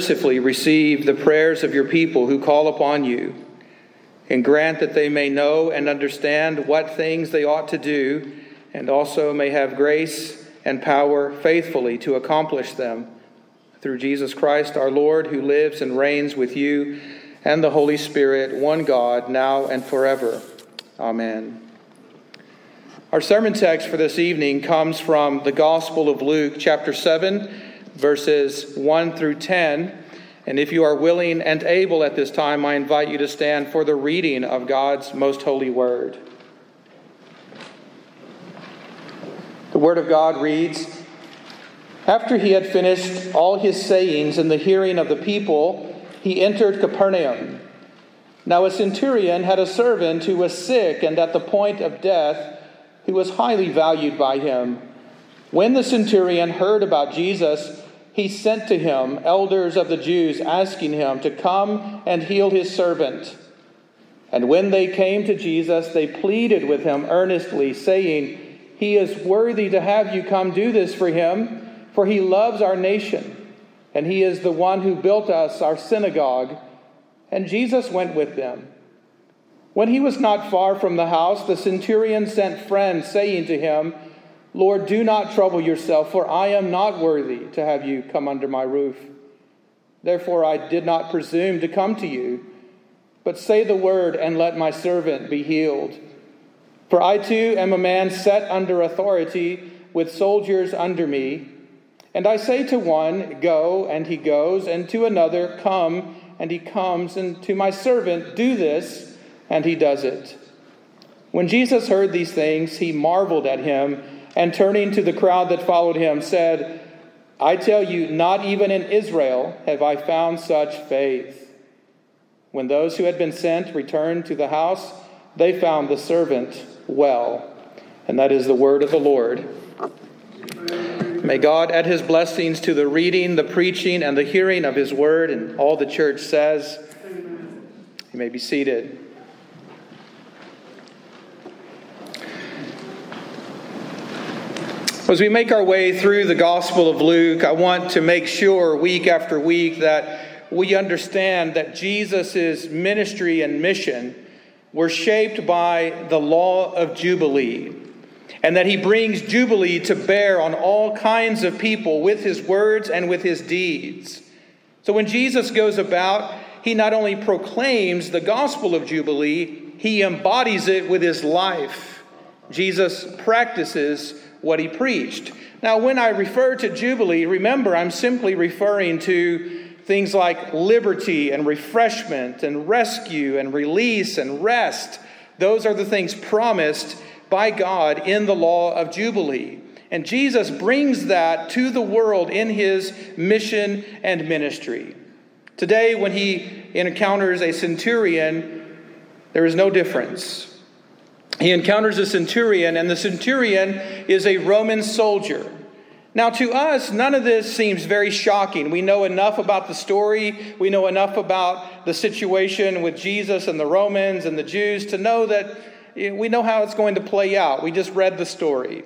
Mercifully receive the prayers of your people who call upon you, and grant that they may know and understand what things they ought to do, and also may have grace and power faithfully to accomplish them. Through Jesus Christ our Lord, who lives and reigns with you and the Holy Spirit, one God, now and forever. Amen. Our sermon text for this evening comes from the Gospel of Luke, chapter 7, verses 1 through 10. And if you are willing and able at this time, I invite you to stand for the reading of God's most holy word. The word of God reads After he had finished all his sayings in the hearing of the people, he entered Capernaum. Now a centurion had a servant who was sick and at the point of death who was highly valued by him. When the centurion heard about Jesus, he sent to him elders of the Jews, asking him to come and heal his servant. And when they came to Jesus, they pleaded with him earnestly, saying, He is worthy to have you come do this for him, for he loves our nation, and he is the one who built us our synagogue. And Jesus went with them. When he was not far from the house, the centurion sent friends, saying to him, Lord, do not trouble yourself, for I am not worthy to have you come under my roof. Therefore I did not presume to come to you, but say the word, and let my servant be healed. For I too am a man set under authority, with soldiers under me. And I say to one, Go, and he goes, and to another, Come, and he comes, and to my servant, Do this and he does it. When Jesus heard these things, he marveled at him, and turning to the crowd that followed him, said, I tell you, not even in Israel have I found such faith. When those who had been sent returned to the house, they found the servant well. And that is the word of the Lord. May God add his blessings to the reading, the preaching, and the hearing of his word. And all the church says, You may be seated. As we make our way through the Gospel of Luke, I want to make sure week after week that we understand that Jesus' ministry and mission were shaped by the law of Jubilee, and that he brings Jubilee to bear on all kinds of people with his words and with his deeds. So when Jesus goes about, he not only proclaims the gospel of Jubilee, he embodies it with his life. Jesus practices what he preached. Now, when I refer to Jubilee, remember I'm simply referring to things like liberty and refreshment and rescue and release and rest. Those are the things promised by God in the law of Jubilee. And Jesus brings that to the world in his mission and ministry. Today, when he encounters a centurion, there is no difference he encounters a centurion, and the centurion is a Roman soldier. Now, to us, none of this seems very shocking. We know enough about the story, we know enough about the situation with Jesus and the Romans and the Jews to know that eh, we know how it's going to play out. We just read the story.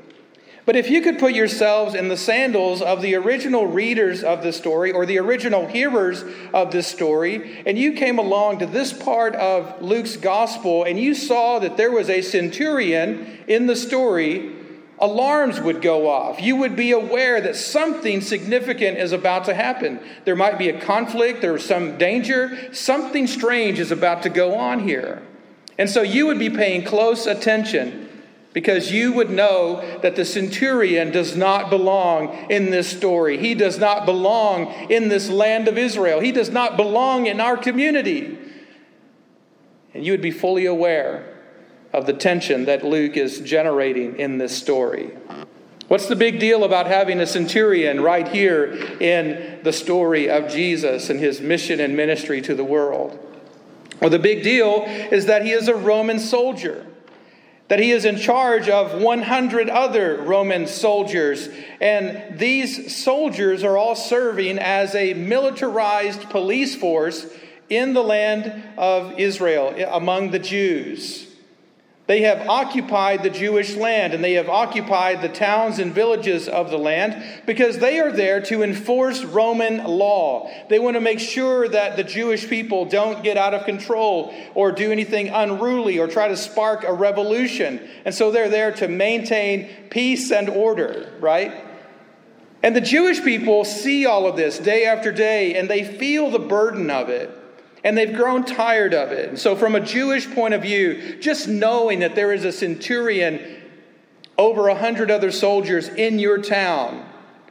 But if you could put yourselves in the sandals of the original readers of the story or the original hearers of this story, and you came along to this part of Luke's gospel and you saw that there was a centurion in the story, alarms would go off. You would be aware that something significant is about to happen. There might be a conflict, there's some danger, something strange is about to go on here. And so you would be paying close attention because you would know that the centurion does not belong in this story. He does not belong in this land of Israel. He does not belong in our community. And you would be fully aware of the tension that Luke is generating in this story. What's the big deal about having a centurion right here in the story of Jesus and his mission and ministry to the world? Well, the big deal is that he is a Roman soldier that he is in charge of 100 other Roman soldiers. And these soldiers are all serving as a militarized police force in the land of Israel among the Jews. They have occupied the Jewish land and they have occupied the towns and villages of the land because they are there to enforce Roman law. They want to make sure that the Jewish people don't get out of control or do anything unruly or try to spark a revolution. And so they're there to maintain peace and order, right? And the Jewish people see all of this day after day and they feel the burden of it and they've grown tired of it. And so, from a Jewish point of view, just knowing that there is a centurion over a hundred other soldiers in your town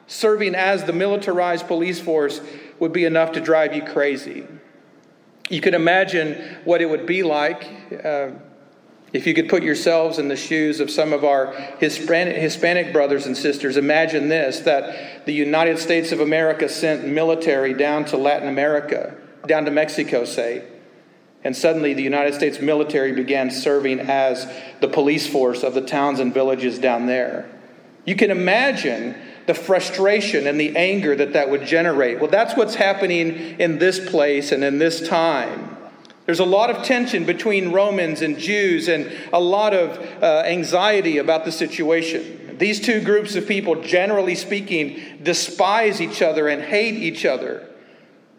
serving as the militarized police force would be enough to drive you crazy. You can imagine what it would be like. Uh, if you could put yourselves in the shoes of some of our Hispanic, Hispanic brothers and sisters, imagine this that the United States of America sent military down to Latin America down to Mexico, say, and suddenly the United States military began serving as the police force of the towns and villages down there. You can imagine the frustration and the anger that that would generate. Well, that's what's happening in this place and in this time. There's a lot of tension between Romans and Jews and a lot of uh, anxiety about the situation. These two groups of people, generally speaking, despise each other and hate each other.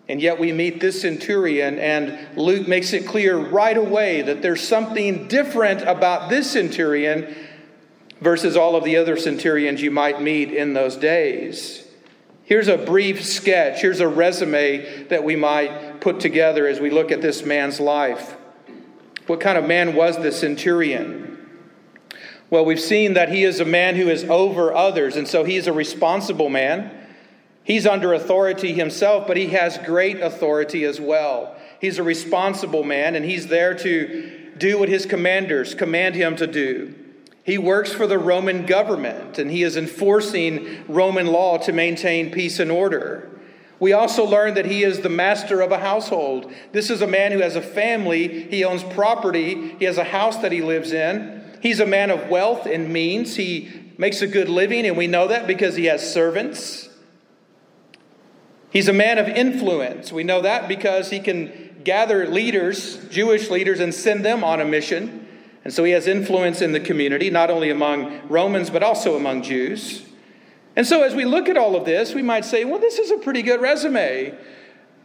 And yet we meet this centurion, and Luke makes it clear right away that there's something different about this centurion versus all of the other centurions you might meet in those days. Here's a brief sketch, here's a resume that we might put together as we look at this man's life. What kind of man was the centurion? Well, we've seen that he is a man who is over others, and so he's a responsible man. He's under authority himself, but he has great authority as well. He's a responsible man, and he's there to do what his commanders command him to do. He works for the Roman government, and he is enforcing Roman law to maintain peace and order. We also learn that he is the master of a household. This is a man who has a family, he owns property, he has a house that he lives in. He's a man of wealth and means. He makes a good living, and we know that because he has servants. He's a man of influence. We know that because he can gather leaders, Jewish leaders, and send them on a mission. And so he has influence in the community, not only among Romans, but also among Jews. And so as we look at all of this, we might say, well, this is a pretty good resume.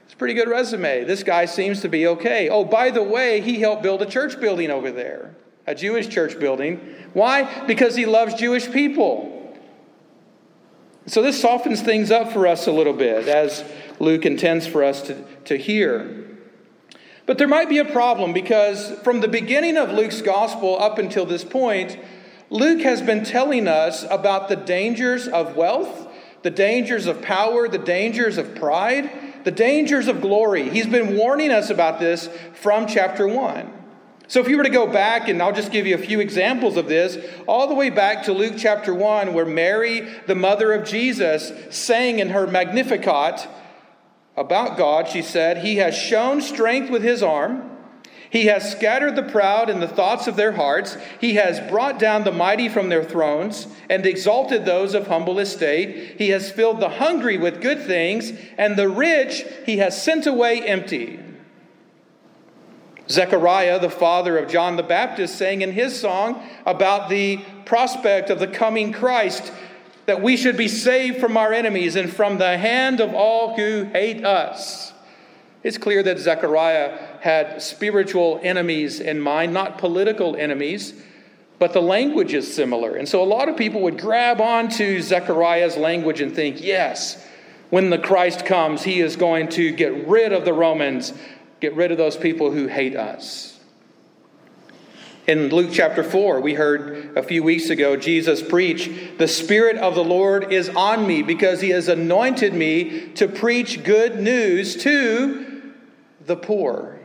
It's a pretty good resume. This guy seems to be okay. Oh, by the way, he helped build a church building over there, a Jewish church building. Why? Because he loves Jewish people. So this softens things up for us a little bit, as Luke intends for us to, to hear. But there might be a problem because from the beginning of Luke's gospel up until this point, Luke has been telling us about the dangers of wealth, the dangers of power, the dangers of pride, the dangers of glory. He's been warning us about this from chapter 1. So, if you were to go back, and I'll just give you a few examples of this, all the way back to Luke chapter 1, where Mary, the mother of Jesus, sang in her Magnificat about God, she said, He has shown strength with His arm. He has scattered the proud in the thoughts of their hearts. He has brought down the mighty from their thrones and exalted those of humble estate. He has filled the hungry with good things, and the rich he has sent away empty. Zechariah, the father of John the Baptist, sang in his song about the prospect of the coming Christ that we should be saved from our enemies and from the hand of all who hate us. It's clear that Zechariah had spiritual enemies in mind, not political enemies, but the language is similar. And so a lot of people would grab onto Zechariah's language and think, yes, when the Christ comes, he is going to get rid of the Romans Get rid of those people who hate us. In Luke chapter 4, we heard a few weeks ago Jesus preach, The Spirit of the Lord is on me because he has anointed me to preach good news to the poor.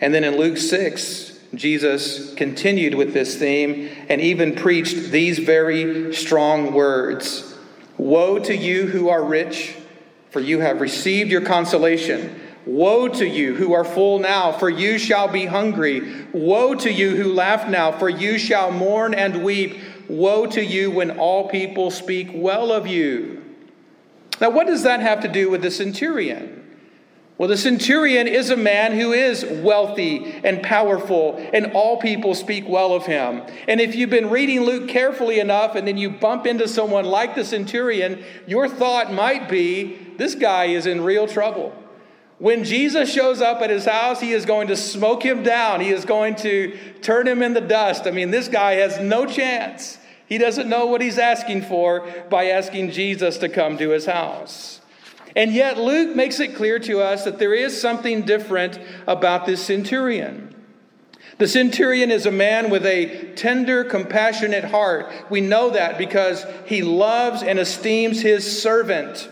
And then in Luke 6, Jesus continued with this theme and even preached these very strong words Woe to you who are rich! For you have received your consolation. Woe to you who are full now, for you shall be hungry. Woe to you who laugh now, for you shall mourn and weep. Woe to you when all people speak well of you. Now, what does that have to do with the centurion? Well, the centurion is a man who is wealthy and powerful, and all people speak well of him. And if you've been reading Luke carefully enough and then you bump into someone like the centurion, your thought might be this guy is in real trouble. When Jesus shows up at his house, he is going to smoke him down, he is going to turn him in the dust. I mean, this guy has no chance. He doesn't know what he's asking for by asking Jesus to come to his house. And yet, Luke makes it clear to us that there is something different about this centurion. The centurion is a man with a tender, compassionate heart. We know that because he loves and esteems his servant.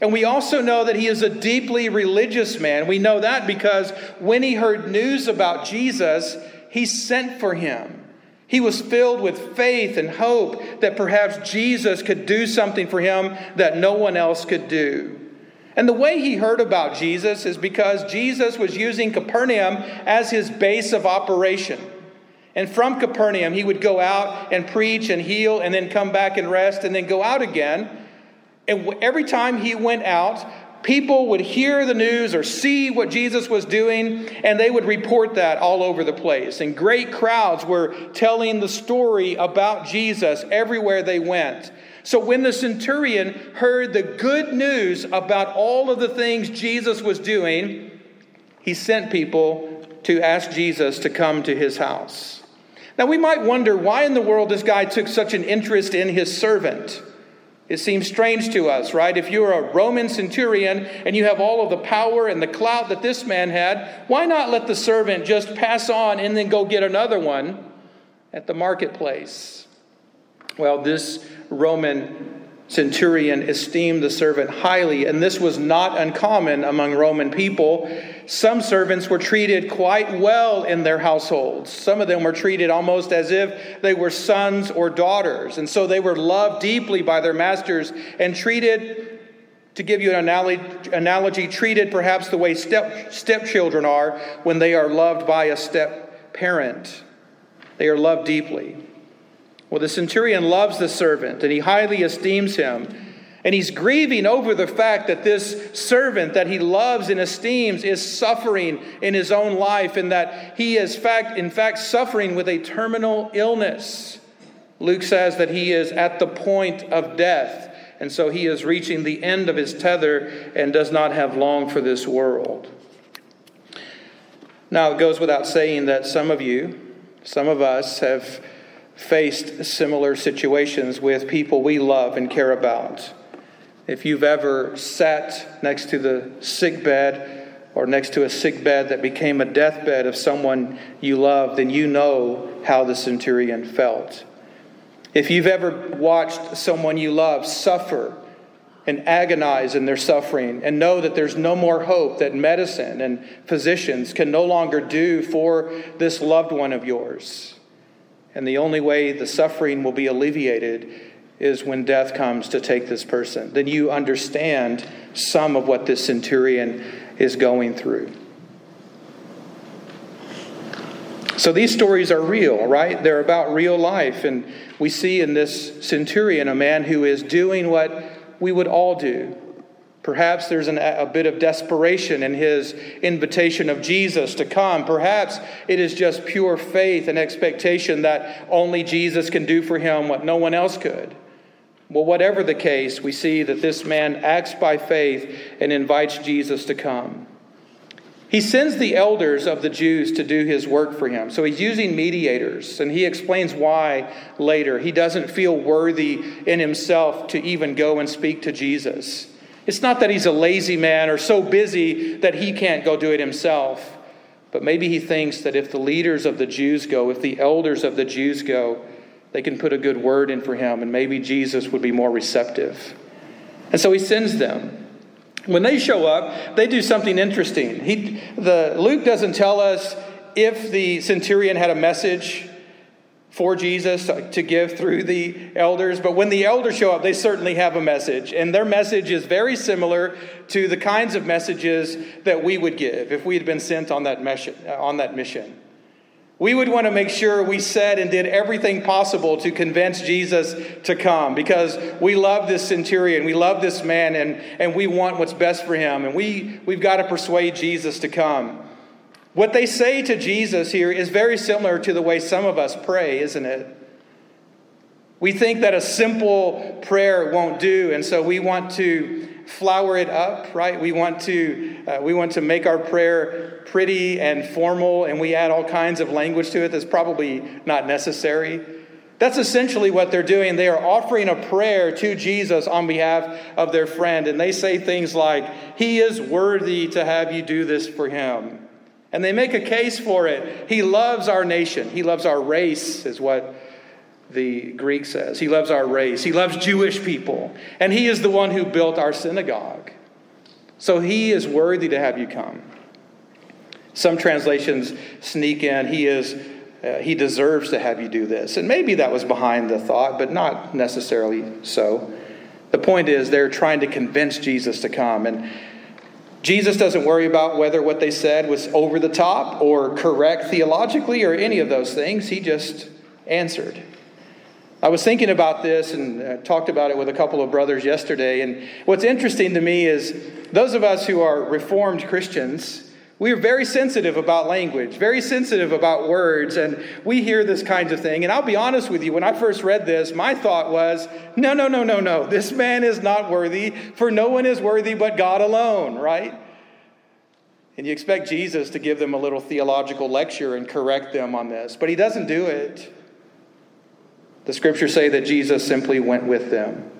And we also know that he is a deeply religious man. We know that because when he heard news about Jesus, he sent for him. He was filled with faith and hope that perhaps Jesus could do something for him that no one else could do. And the way he heard about Jesus is because Jesus was using Capernaum as his base of operation. And from Capernaum, he would go out and preach and heal and then come back and rest and then go out again. And every time he went out, people would hear the news or see what Jesus was doing, and they would report that all over the place. And great crowds were telling the story about Jesus everywhere they went. So when the centurion heard the good news about all of the things Jesus was doing, he sent people to ask Jesus to come to his house. Now we might wonder why in the world this guy took such an interest in his servant. It seems strange to us, right? If you're a Roman centurion and you have all of the power and the clout that this man had, why not let the servant just pass on and then go get another one at the marketplace? Well, this Roman centurion esteemed the servant highly, and this was not uncommon among Roman people. Some servants were treated quite well in their households. Some of them were treated almost as if they were sons or daughters, and so they were loved deeply by their masters and treated. To give you an analogy, treated perhaps the way step, stepchildren are when they are loved by a step parent. They are loved deeply. Well, the centurion loves the servant and he highly esteems him. And he's grieving over the fact that this servant that he loves and esteems is suffering in his own life and that he is fact, in fact suffering with a terminal illness. Luke says that he is at the point of death. And so he is reaching the end of his tether and does not have long for this world. Now, it goes without saying that some of you, some of us, have faced similar situations with people we love and care about. If you've ever sat next to the sick bed or next to a sick bed that became a deathbed of someone you love, then you know how the centurion felt. If you've ever watched someone you love suffer and agonize in their suffering and know that there's no more hope that medicine and physicians can no longer do for this loved one of yours, and the only way the suffering will be alleviated is when death comes to take this person. Then you understand some of what this centurion is going through. So these stories are real, right? They're about real life. And we see in this centurion a man who is doing what we would all do Perhaps there's an, a bit of desperation in his invitation of Jesus to come. Perhaps it is just pure faith and expectation that only Jesus can do for him what no one else could. Well, whatever the case, we see that this man acts by faith and invites Jesus to come. He sends the elders of the Jews to do his work for him. So he's using mediators, and he explains why later. He doesn't feel worthy in himself to even go and speak to Jesus. It's not that he's a lazy man or so busy that he can't go do it himself, but maybe he thinks that if the leaders of the Jews go, if the elders of the Jews go, they can put a good word in for him, and maybe Jesus would be more receptive. And so he sends them. When they show up, they do something interesting. He, the, Luke doesn't tell us if the centurion had a message for Jesus to give through the elders. But when the elders show up, they certainly have a message. And their message is very similar to the kinds of messages that we would give if we had been sent on that mission. Uh, on that mission. We would want to make sure we said and did everything possible to convince Jesus to come because we love this centurion, we love this man, and, and we want what's best for him, and we, we've got to persuade Jesus to come. What they say to Jesus here is very similar to the way some of us pray, isn't it? We think that a simple prayer won't do, and so we want to flower it up, right? We want to uh, we want to make our prayer pretty and formal, and we add all kinds of language to it that's probably not necessary. That's essentially what they're doing. They are offering a prayer to Jesus on behalf of their friend, and they say things like, "He is worthy to have you do this for him." And they make a case for it. He loves our nation. He loves our race, is what the Greek says. He loves our race. He loves Jewish people. And He is the one who built our synagogue. So He is worthy to have you come. Some translations sneak in, He is. Uh, he deserves to have you do this. And maybe that was behind the thought, but not necessarily so. The point is, they're trying to convince Jesus to come. And Jesus doesn't worry about whether what they said was over the top or correct theologically or any of those things. He just answered. I was thinking about this and uh, talked about it with a couple of brothers yesterday. And what's interesting to me is those of us who are Reformed Christians, we are very sensitive about language, very sensitive about words, and we hear this kinds of thing. And I'll be honest with you, when I first read this, my thought was, no, no, no, no, no. This man is not worthy, for no one is worthy but God alone, right? And you expect Jesus to give them a little theological lecture and correct them on this, but he doesn't do it. The scriptures say that Jesus simply went with them.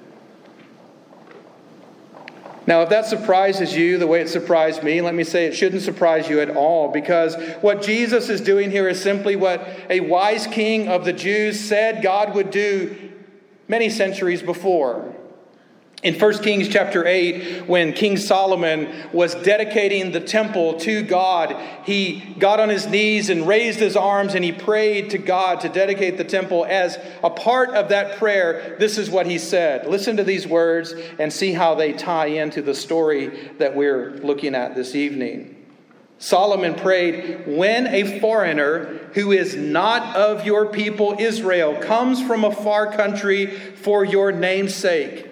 Now, if that surprises you the way it surprised me, let me say it shouldn't surprise you at all because what Jesus is doing here is simply what a wise king of the Jews said God would do many centuries before. In 1 Kings chapter 8, when King Solomon was dedicating the temple to God, he got on his knees and raised his arms and he prayed to God to dedicate the temple. As a part of that prayer, this is what he said. Listen to these words and see how they tie into the story that we're looking at this evening. Solomon prayed, When a foreigner who is not of your people Israel comes from a far country for your name's sake,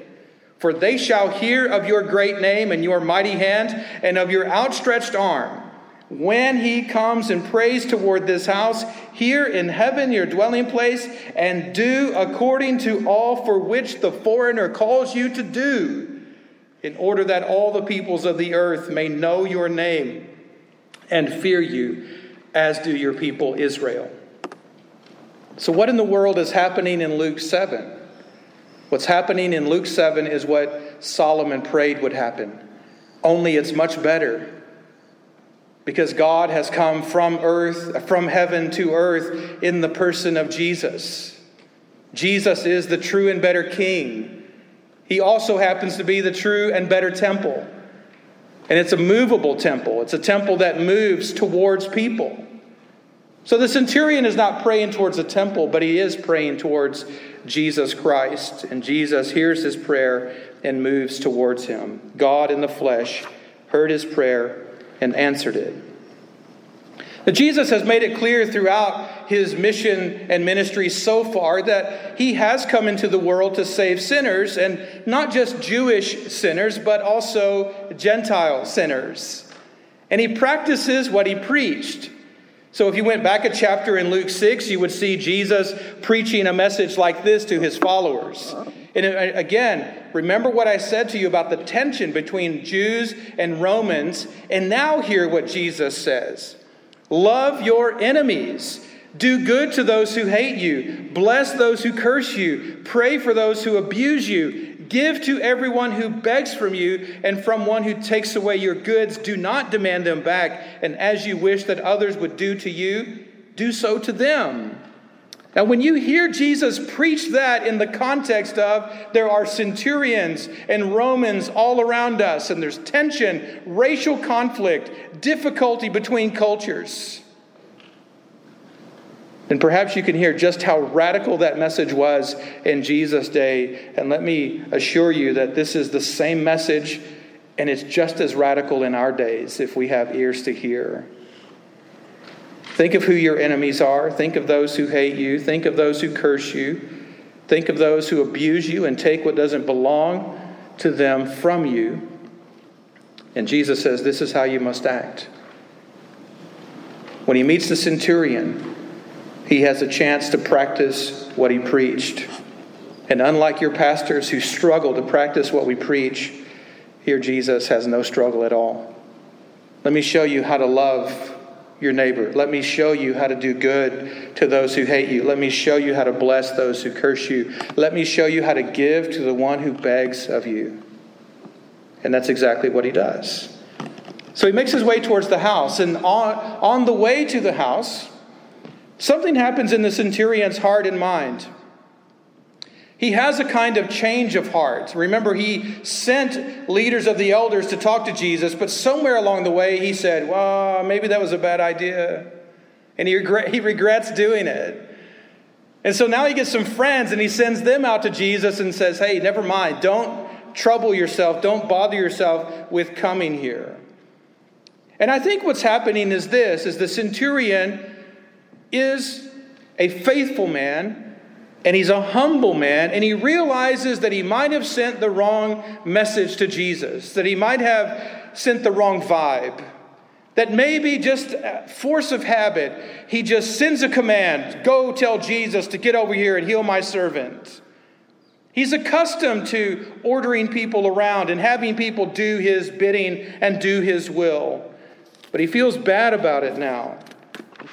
for they shall hear of your great name and your mighty hand and of your outstretched arm. When he comes and prays toward this house, here in heaven, your dwelling place, and do according to all for which the foreigner calls you to do, in order that all the peoples of the earth may know your name and fear you, as do your people Israel. So, what in the world is happening in Luke 7? What's happening in Luke 7 is what Solomon prayed would happen, only it's much better. Because God has come from earth, from heaven to earth in the person of Jesus. Jesus is the true and better king. He also happens to be the true and better temple. And it's a movable temple, it's a temple that moves towards people. So the centurion is not praying towards the temple, but he is praying towards Jesus Christ. And Jesus hears his prayer and moves towards him. God in the flesh heard his prayer and answered it. Now, Jesus has made it clear throughout his mission and ministry so far that he has come into the world to save sinners, and not just Jewish sinners, but also Gentile sinners. And he practices what he preached. So, if you went back a chapter in Luke 6, you would see Jesus preaching a message like this to his followers. And again, remember what I said to you about the tension between Jews and Romans, and now hear what Jesus says Love your enemies. Do good to those who hate you. Bless those who curse you. Pray for those who abuse you. Give to everyone who begs from you, and from one who takes away your goods, do not demand them back. And as you wish that others would do to you, do so to them. Now, when you hear Jesus preach that in the context of there are centurions and Romans all around us, and there's tension, racial conflict, difficulty between cultures, and perhaps you can hear just how radical that message was in Jesus' day. And let me assure you that this is the same message, and it's just as radical in our days if we have ears to hear. Think of who your enemies are. Think of those who hate you. Think of those who curse you. Think of those who abuse you and take what doesn't belong to them from you. And Jesus says, This is how you must act. When he meets the centurion, he has a chance to practice what he preached. And unlike your pastors who struggle to practice what we preach, here Jesus has no struggle at all. Let me show you how to love your neighbor. Let me show you how to do good to those who hate you. Let me show you how to bless those who curse you. Let me show you how to give to the one who begs of you. And that's exactly what he does. So he makes his way towards the house, and on, on the way to the house, something happens in the centurion's heart and mind. He has a kind of change of heart. Remember, he sent leaders of the elders to talk to Jesus, but somewhere along the way he said, Well, maybe that was a bad idea. And he, regret, he regrets doing it. And so now he gets some friends and he sends them out to Jesus and says, Hey, never mind. Don't trouble yourself. Don't bother yourself with coming here. And I think what's happening is this is the centurion is a faithful man and he's a humble man, and he realizes that he might have sent the wrong message to Jesus, that he might have sent the wrong vibe, that maybe just force of habit, he just sends a command go tell Jesus to get over here and heal my servant. He's accustomed to ordering people around and having people do his bidding and do his will. But he feels bad about it now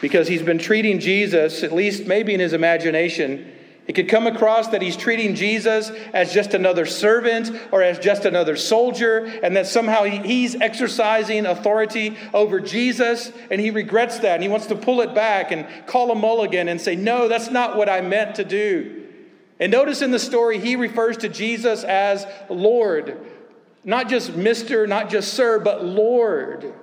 because he's been treating Jesus, at least maybe in his imagination, it could come across that he's treating Jesus as just another servant or as just another soldier, and that somehow he's exercising authority over Jesus, and he regrets that, and he wants to pull it back and call a mulligan and say, No, that's not what I meant to do. And notice in the story, he refers to Jesus as Lord, not just Mr., not just Sir, but Lord.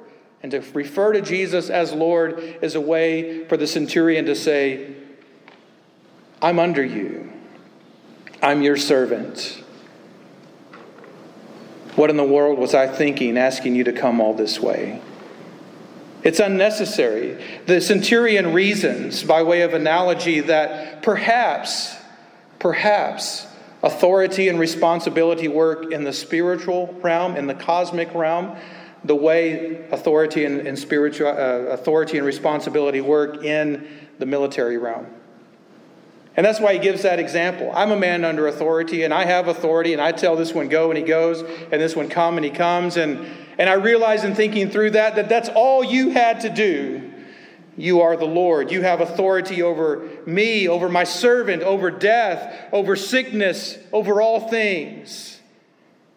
And to refer to Jesus as Lord is a way for the centurion to say, I'm under you. I'm your servant. What in the world was I thinking asking you to come all this way? It's unnecessary. The centurion reasons, by way of analogy, that perhaps, perhaps, authority and responsibility work in the spiritual realm, in the cosmic realm, the way authority and, and spiritual uh, authority and responsibility work in the military realm. And that's why he gives that example. I'm a man under authority, and I have authority, and I tell this one go, and he goes, and this one come, and he comes. And, and I realize in thinking through that that that's all you had to do. You are the Lord. You have authority over me, over my servant, over death, over sickness, over all things.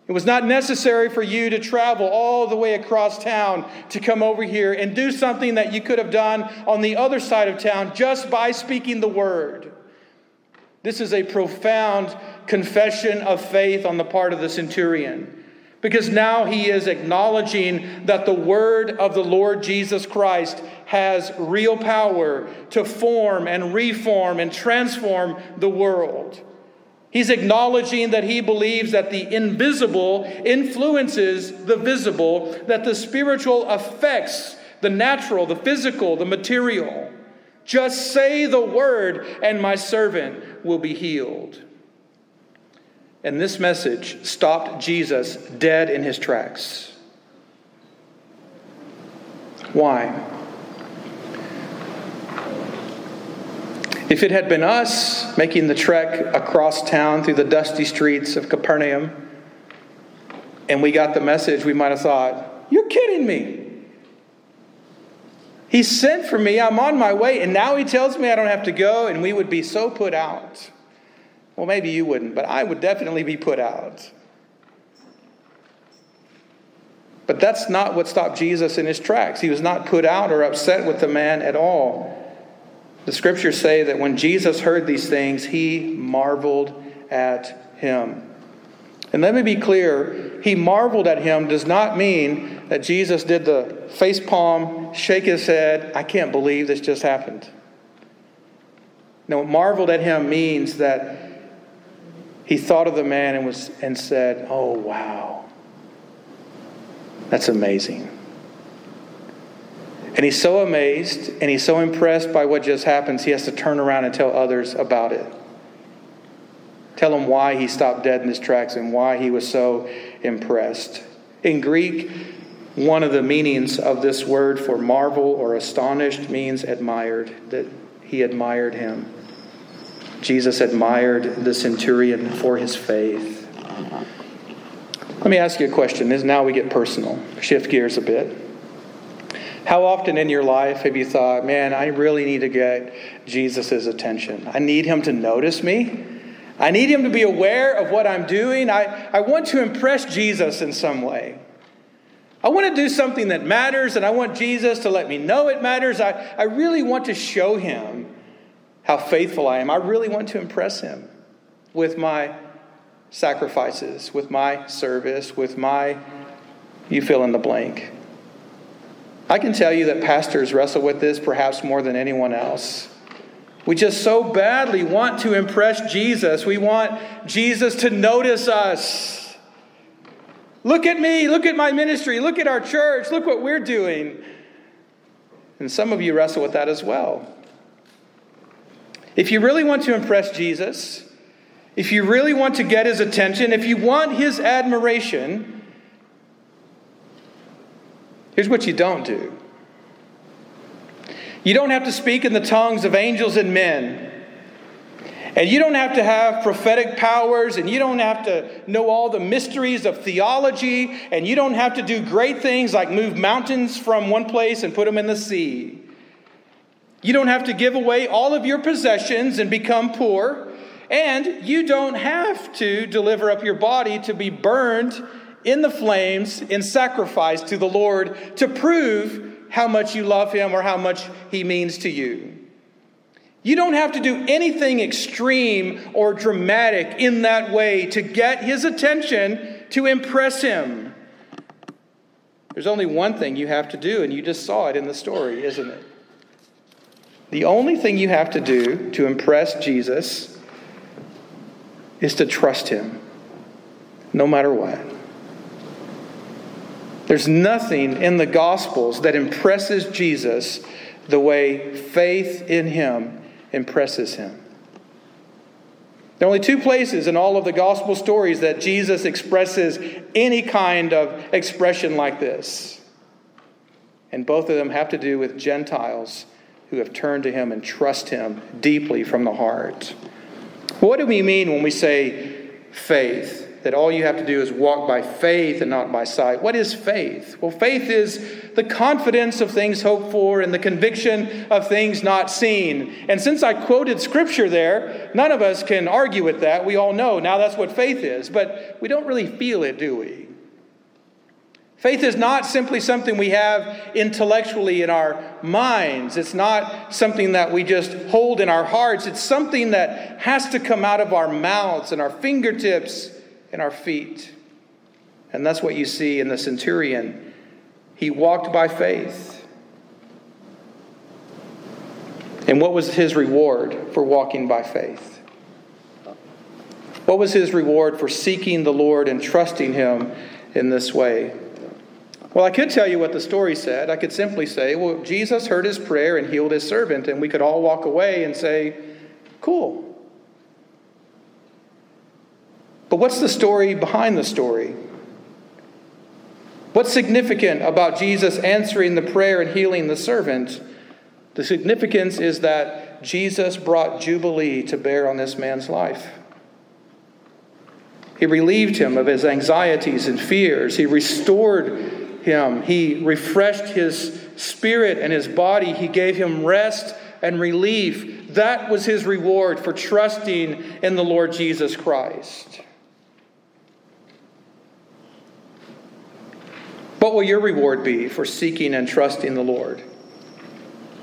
It was not necessary for you to travel all the way across town to come over here and do something that you could have done on the other side of town just by speaking the word. This is a profound confession of faith on the part of the centurion. Because now he is acknowledging that the word of the Lord Jesus Christ has real power to form and reform and transform the world. He's acknowledging that he believes that the invisible influences the visible, that the spiritual affects the natural, the physical, the material. Just say the word, and my servant will be healed. And this message stopped Jesus dead in his tracks. Why? If it had been us making the trek across town through the dusty streets of Capernaum, and we got the message, we might have thought, You're kidding me. He sent for me, I'm on my way, and now he tells me I don't have to go, and we would be so put out. Well, maybe you wouldn't, but I would definitely be put out. But that's not what stopped Jesus in his tracks. He was not put out or upset with the man at all. The scriptures say that when Jesus heard these things, he marveled at him. And let me be clear he marveled at him does not mean that Jesus did the face palm, shake his head, I can't believe this just happened. No, marveled at him means that he thought of the man and, was, and said, Oh, wow. That's amazing. And he's so amazed and he's so impressed by what just happens, he has to turn around and tell others about it. Tell them why he stopped dead in his tracks and why he was so impressed. In Greek, one of the meanings of this word for marvel or astonished means admired, that he admired him. Jesus admired the centurion for his faith. Let me ask you a question. Now we get personal. Shift gears a bit. How often in your life have you thought, man, I really need to get Jesus' attention? I need him to notice me. I need him to be aware of what I'm doing. I, I want to impress Jesus in some way. I want to do something that matters, and I want Jesus to let me know it matters. I, I really want to show him how faithful I am. I really want to impress him with my sacrifices, with my service, with my, you fill in the blank. I can tell you that pastors wrestle with this perhaps more than anyone else. We just so badly want to impress Jesus. We want Jesus to notice us. Look at me. Look at my ministry. Look at our church. Look what we're doing. And some of you wrestle with that as well. If you really want to impress Jesus, if you really want to get his attention, if you want his admiration, here's what you don't do. You don't have to speak in the tongues of angels and men. And you don't have to have prophetic powers, and you don't have to know all the mysteries of theology, and you don't have to do great things like move mountains from one place and put them in the sea. You don't have to give away all of your possessions and become poor. And you don't have to deliver up your body to be burned in the flames in sacrifice to the Lord to prove how much you love Him or how much He means to you. You don't have to do anything extreme or dramatic in that way to get His attention to impress Him. There's only one thing you have to do, and you just saw it in the story, isn't it? The only thing you have to do to impress Jesus is to trust him, no matter what. There's nothing in the Gospels that impresses Jesus the way faith in him impresses him. There are only two places in all of the gospel stories that Jesus expresses any kind of expression like this. And both of them have to do with Gentiles who have turned to him and trust him deeply from the heart. What do we mean when we say faith? That all you have to do is walk by faith and not by sight. What is faith? Well, faith is the confidence of things hoped for and the conviction of things not seen. And since I quoted scripture there, none of us can argue with that. We all know now that's what faith is, but we don't really feel it, do we? Faith is not simply something we have intellectually in our minds. It's not something that we just hold in our hearts. It's something that has to come out of our mouths and our fingertips and our feet. And that's what you see in the centurion. He walked by faith. And what was his reward for walking by faith? What was his reward for seeking the Lord and trusting him in this way? Well, I could tell you what the story said. I could simply say, well, Jesus heard his prayer and healed his servant, and we could all walk away and say, cool. But what's the story behind the story? What's significant about Jesus answering the prayer and healing the servant? The significance is that Jesus brought Jubilee to bear on this man's life. He relieved him of his anxieties and fears. He restored him. He refreshed his spirit and his body. He gave him rest and relief. That was his reward for trusting in the Lord Jesus Christ. What will your reward be for seeking and trusting the Lord?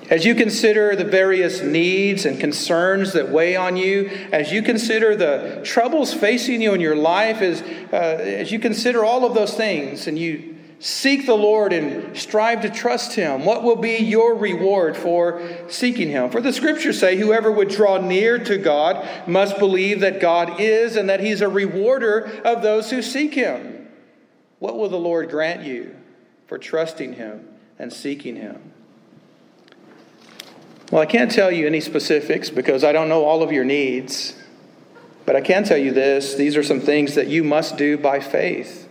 As you consider the various needs and concerns that weigh on you, as you consider the troubles facing you in your life, as, uh, as you consider all of those things and you Seek the Lord and strive to trust Him. What will be your reward for seeking Him? For the scriptures say, whoever would draw near to God must believe that God is and that He's a rewarder of those who seek Him. What will the Lord grant you for trusting Him and seeking Him? Well, I can't tell you any specifics because I don't know all of your needs. But I can tell you this these are some things that you must do by faith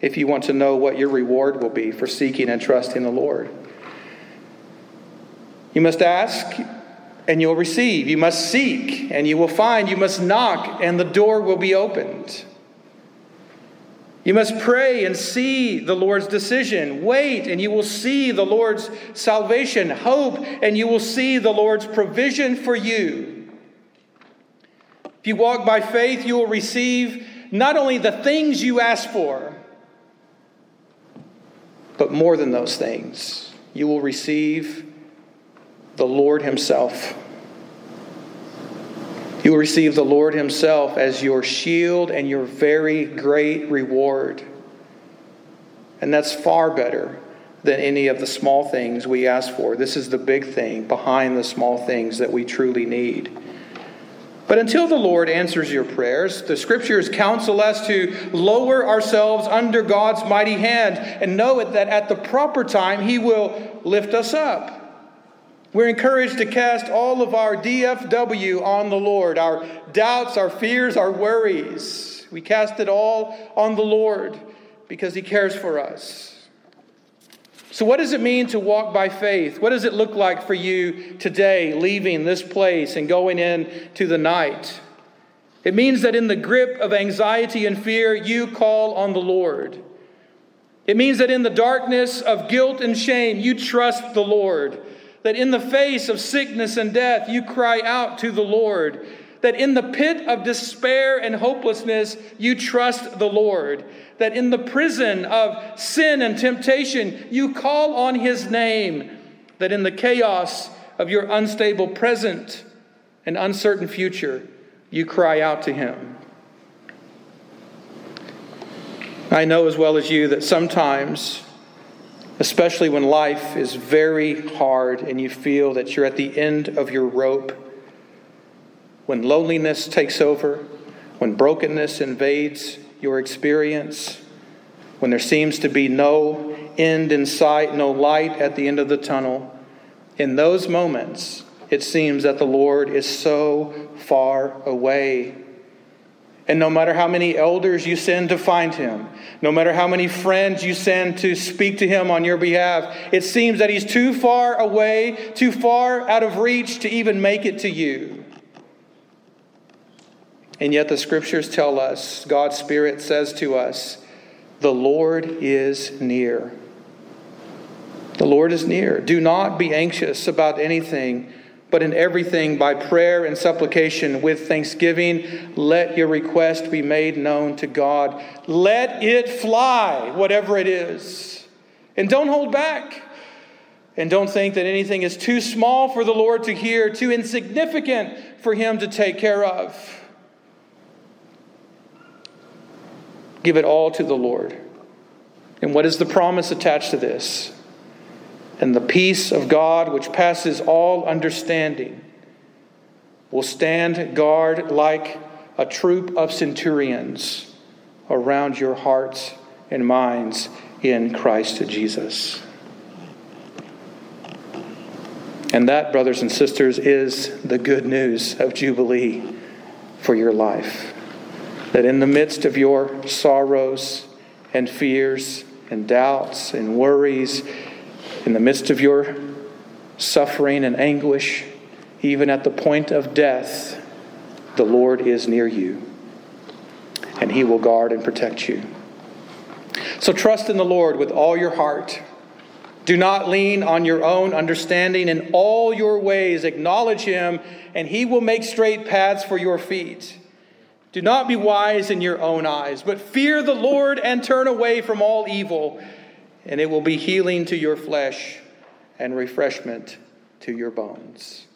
if you want to know what your reward will be for seeking and trusting the Lord. You must ask and you'll receive. You must seek and you will find. You must knock and the door will be opened. You must pray and see the Lord's decision. Wait, and you will see the Lord's salvation. Hope, and you will see the Lord's provision for you. If you walk by faith, you will receive not only the things you ask for, but more than those things. You will receive the Lord Himself. You will receive the Lord Himself as your shield and your very great reward. And that's far better than any of the small things we ask for. This is the big thing behind the small things that we truly need. But until the Lord answers your prayers, the scriptures counsel us to lower ourselves under God's mighty hand and know it that at the proper time He will lift us up. We're encouraged to cast all of our DFW on the Lord, our doubts, our fears, our worries. We cast it all on the Lord because He cares for us. So, what does it mean to walk by faith? What does it look like for you today, leaving this place and going into the night? It means that in the grip of anxiety and fear, you call on the Lord. It means that in the darkness of guilt and shame, you trust the Lord that in the face of sickness and death, you cry out to the Lord. That in the pit of despair and hopelessness, you trust the Lord. That in the prison of sin and temptation, you call on His name. That in the chaos of your unstable present and uncertain future, you cry out to Him. I know as well as you that sometimes especially when life is very hard and you feel that you're at the end of your rope, when loneliness takes over, when brokenness invades your experience, when there seems to be no end in sight, no light at the end of the tunnel, in those moments, it seems that the Lord is so far away and no matter how many elders you send to find him, no matter how many friends you send to speak to him on your behalf, it seems that he's too far away, too far out of reach to even make it to you. And yet the scriptures tell us, God's Spirit says to us, the Lord is near. The Lord is near. Do not be anxious about anything but in everything, by prayer and supplication with thanksgiving, let your request be made known to God. Let it fly, whatever it is. And don't hold back. And don't think that anything is too small for the Lord to hear, too insignificant for Him to take care of. Give it all to the Lord. And what is the promise attached to this? And the peace of God, which passes all understanding, will stand guard like a troop of centurions around your hearts and minds in Christ Jesus. And that, brothers and sisters, is the good news of Jubilee for your life. That in the midst of your sorrows and fears and doubts and worries in the midst of your suffering and anguish, even at the point of death, the Lord is near you and he will guard and protect you. So trust in the Lord with all your heart. Do not lean on your own understanding. In all your ways, acknowledge him, and he will make straight paths for your feet. Do not be wise in your own eyes, but fear the Lord and turn away from all evil and it will be healing to your flesh and refreshment to your bones.